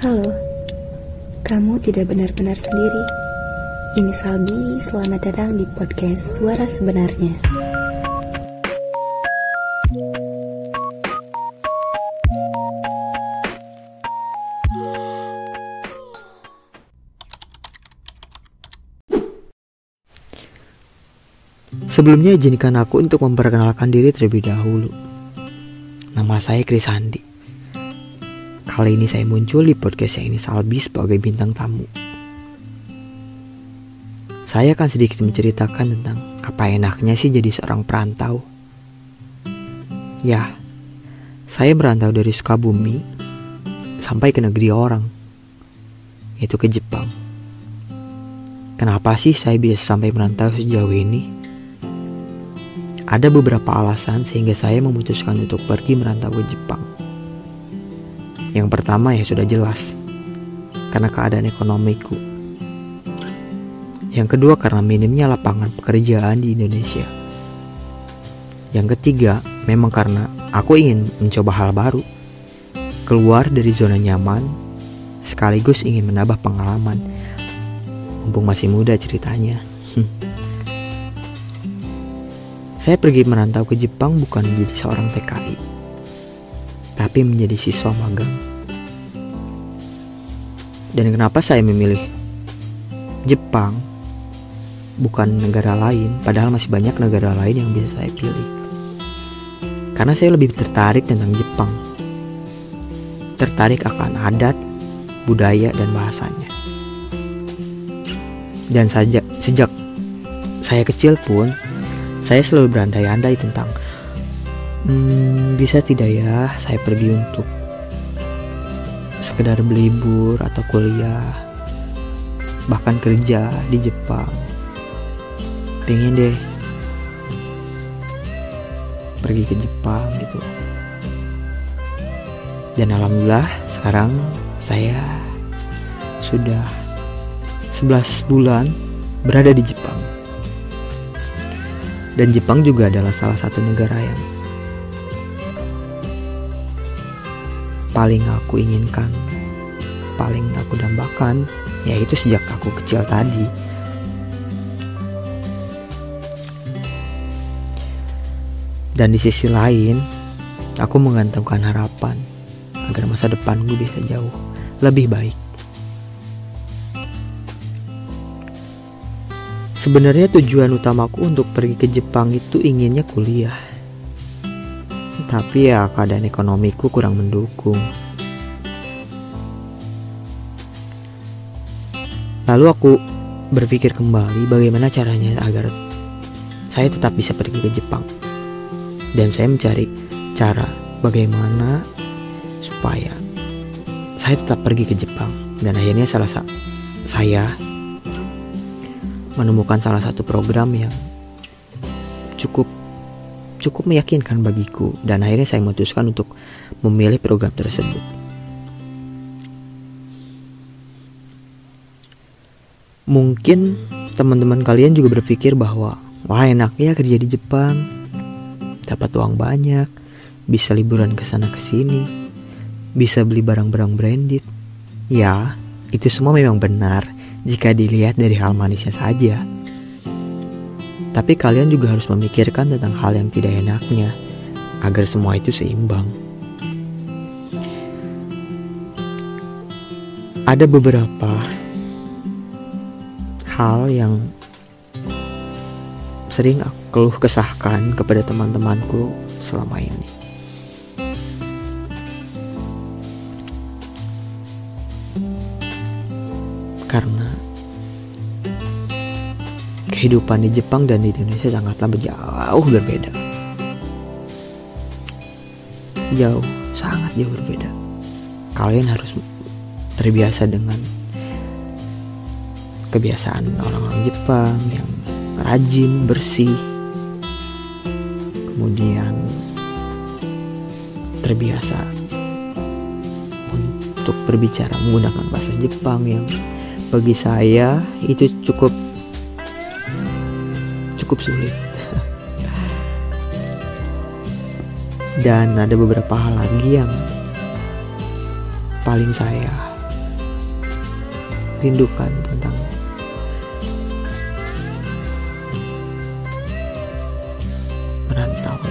Halo, kamu tidak benar-benar sendiri. Ini Salbi, selamat datang di podcast Suara Sebenarnya. Sebelumnya izinkan aku untuk memperkenalkan diri terlebih dahulu. Nama saya Kris Andi. Kali ini saya muncul di podcast yang ini Salbi sebagai bintang tamu. Saya akan sedikit menceritakan tentang apa enaknya sih jadi seorang perantau. Ya, saya merantau dari Sukabumi sampai ke negeri orang, yaitu ke Jepang. Kenapa sih saya bisa sampai merantau sejauh ini? Ada beberapa alasan sehingga saya memutuskan untuk pergi merantau ke Jepang. Yang pertama ya sudah jelas, karena keadaan ekonomiku. Yang kedua karena minimnya lapangan pekerjaan di Indonesia. Yang ketiga memang karena aku ingin mencoba hal baru, keluar dari zona nyaman, sekaligus ingin menambah pengalaman. Mumpung masih muda ceritanya. Saya pergi merantau ke Jepang bukan menjadi seorang TKI, tapi menjadi siswa magang. Dan kenapa saya memilih Jepang bukan negara lain, padahal masih banyak negara lain yang bisa saya pilih. Karena saya lebih tertarik tentang Jepang. Tertarik akan adat, budaya, dan bahasanya. Dan sejak, sejak saya kecil pun saya selalu berandai-andai tentang hmm, bisa tidak ya saya pergi untuk sekedar berlibur atau kuliah bahkan kerja di Jepang? Pengen deh pergi ke Jepang gitu. Dan alhamdulillah sekarang saya sudah 11 bulan berada di Jepang. Dan Jepang juga adalah salah satu negara yang paling aku inginkan, paling aku dambakan, yaitu sejak aku kecil tadi. Dan di sisi lain, aku menggantungkan harapan agar masa depanku bisa jauh lebih baik. Sebenarnya tujuan utamaku untuk pergi ke Jepang itu inginnya kuliah. Tapi ya keadaan ekonomiku kurang mendukung. Lalu aku berpikir kembali bagaimana caranya agar saya tetap bisa pergi ke Jepang. Dan saya mencari cara bagaimana supaya saya tetap pergi ke Jepang. Dan akhirnya salah satu saya menemukan salah satu program yang cukup cukup meyakinkan bagiku dan akhirnya saya memutuskan untuk memilih program tersebut. Mungkin teman-teman kalian juga berpikir bahwa wah enak ya kerja di Jepang, dapat uang banyak, bisa liburan ke sana ke sini, bisa beli barang-barang branded. Ya, itu semua memang benar jika dilihat dari hal manisnya saja. Tapi kalian juga harus memikirkan tentang hal yang tidak enaknya agar semua itu seimbang. Ada beberapa hal yang sering aku keluh kesahkan kepada teman-temanku selama ini. Karena kehidupan di Jepang dan di Indonesia sangatlah jauh berbeda. Jauh, sangat jauh berbeda. Kalian harus terbiasa dengan kebiasaan orang-orang Jepang yang rajin, bersih. Kemudian terbiasa untuk berbicara menggunakan bahasa Jepang yang bagi saya itu cukup cukup sulit. Dan ada beberapa hal lagi yang paling saya rindukan tentang merantau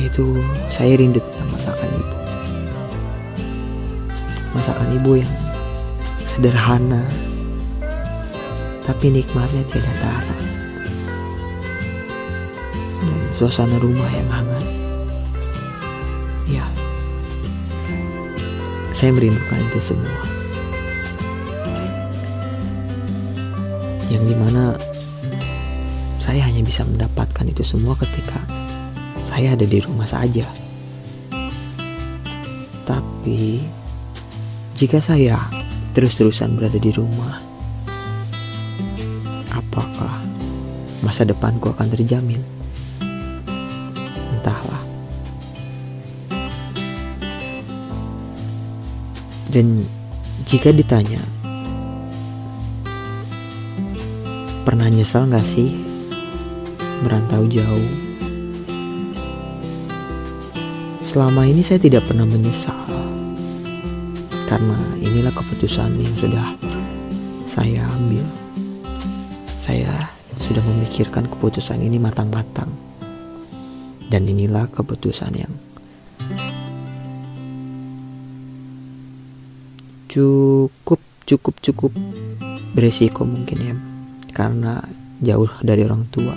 itu saya rindu tentang masakan ibu masakan ibu yang sederhana tapi nikmatnya tidak tara suasana rumah yang hangat. Ya. Saya merindukan itu semua. Yang di mana saya hanya bisa mendapatkan itu semua ketika saya ada di rumah saja. Tapi jika saya terus-terusan berada di rumah apakah masa depanku akan terjamin entahlah dan jika ditanya pernah nyesal gak sih merantau jauh? Selama ini saya tidak pernah menyesal karena inilah keputusan yang sudah saya ambil. Saya sudah memikirkan keputusan ini matang-matang dan inilah keputusan yang cukup cukup cukup beresiko mungkin ya. Karena jauh dari orang tua.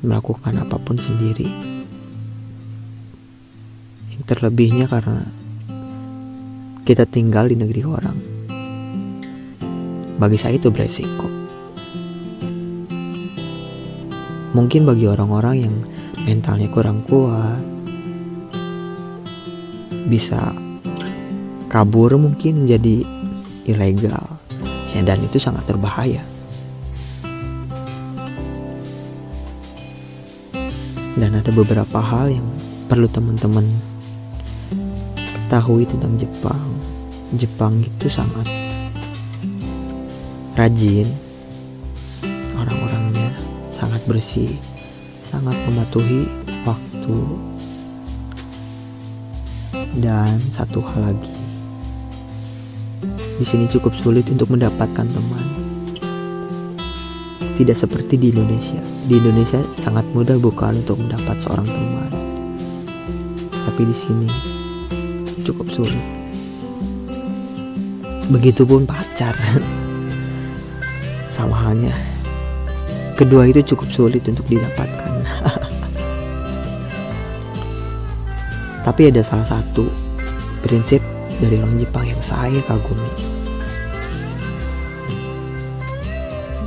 Melakukan apa pun sendiri. Yang terlebihnya karena kita tinggal di negeri orang. Bagi saya itu beresiko mungkin bagi orang-orang yang mentalnya kurang kuat bisa kabur mungkin menjadi ilegal. Ya dan itu sangat berbahaya. Dan ada beberapa hal yang perlu teman-teman ketahui tentang Jepang. Jepang itu sangat rajin sangat bersih sangat mematuhi waktu dan satu hal lagi di sini cukup sulit untuk mendapatkan teman. Tidak seperti di Indonesia. Di Indonesia sangat mudah bukan untuk mendapat seorang teman. Tapi di sini cukup sulit. Begitupun pacar. Sama halnya. Kedua itu cukup sulit untuk didapatkan. Tapi ada salah satu prinsip dari orang Jepang yang saya kagumi.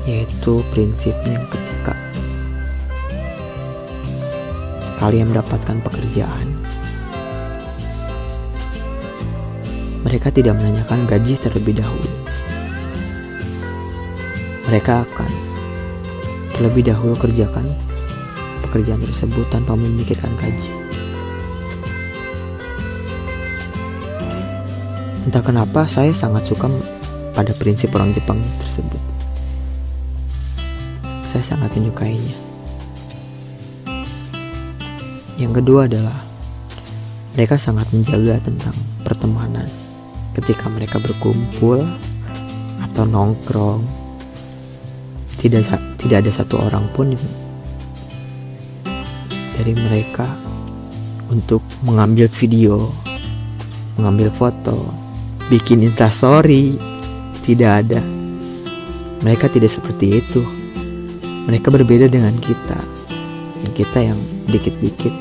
yaitu prinsipnya ketika kalian mendapatkan pekerjaan mereka tidak menanyakan gaji terlebih dahulu mereka akan terlebih dahulu kerjakan pekerjaan tersebut tanpa memikirkan gaji entah kenapa saya sangat suka pada prinsip orang Jepang tersebut saya sangat menyukainya. Yang kedua adalah mereka sangat menjaga tentang pertemanan ketika mereka berkumpul atau nongkrong. Tidak tidak ada satu orang pun dari mereka untuk mengambil video, mengambil foto, bikin instastory. Tidak ada. Mereka tidak seperti itu mereka berbeda dengan kita kita yang dikit-dikit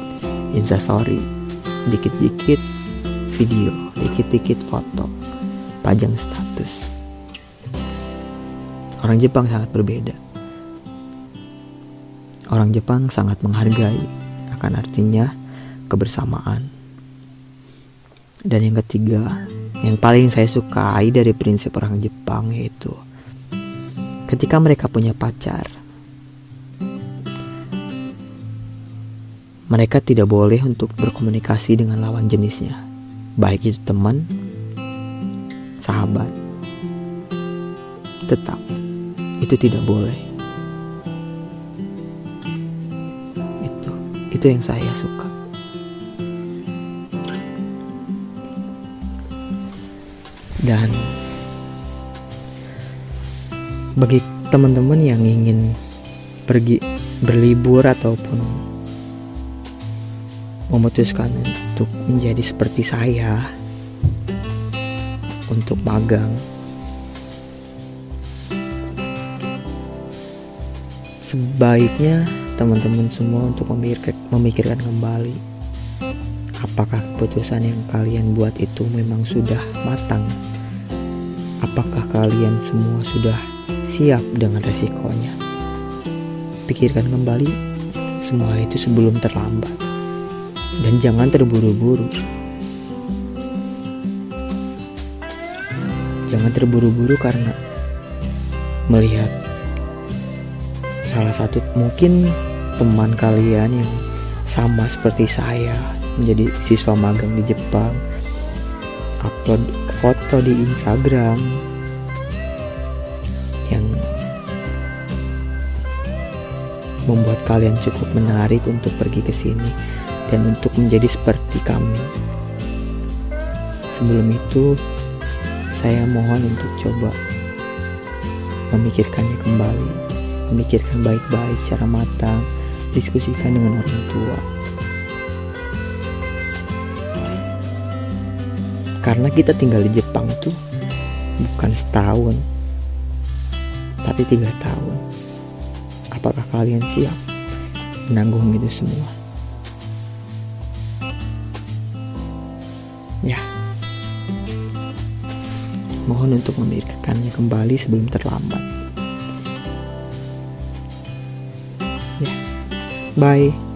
instastory dikit-dikit video dikit-dikit foto pajang status orang Jepang sangat berbeda orang Jepang sangat menghargai akan artinya kebersamaan dan yang ketiga yang paling saya sukai dari prinsip orang Jepang yaitu ketika mereka punya pacar mereka tidak boleh untuk berkomunikasi dengan lawan jenisnya, baik itu teman, sahabat. Tetap, itu tidak boleh. Itu, yang saya suka. dan bagi teman-teman yang ingin pergi berlibur ataupun memutuskan untuk menjadi seperti saya untuk magang sebaiknya teman-teman semua untuk memikirkan, kembali apakah keputusan yang kalian buat itu memang sudah matang? Apakah kalian semua sudah siap dengan resikonya? Pikirkan kembali semua itu sebelum terlambat. Dan jangan terburu-buru. Jangan terburu-buru karena melihat salah satu mungkin teman kalian yang sama seperti saya menjadi siswa magang di Jepang upload foto di Instagram yang membuat kalian cukup menarik untuk pergi ke sini dan untuk menjadi seperti kami. Sebelum itu, saya mohon untuk coba memikirkannya kembali memikirkan baik-baik secara matang, diskusikan dengan orang tua. Karena kita tinggal di Jepang tuh bukan setahun, tapi tiga tahun. Apakah kalian siap menanggung itu semua? Ya, mohon untuk memikirkannya kembali sebelum terlambat. Bye.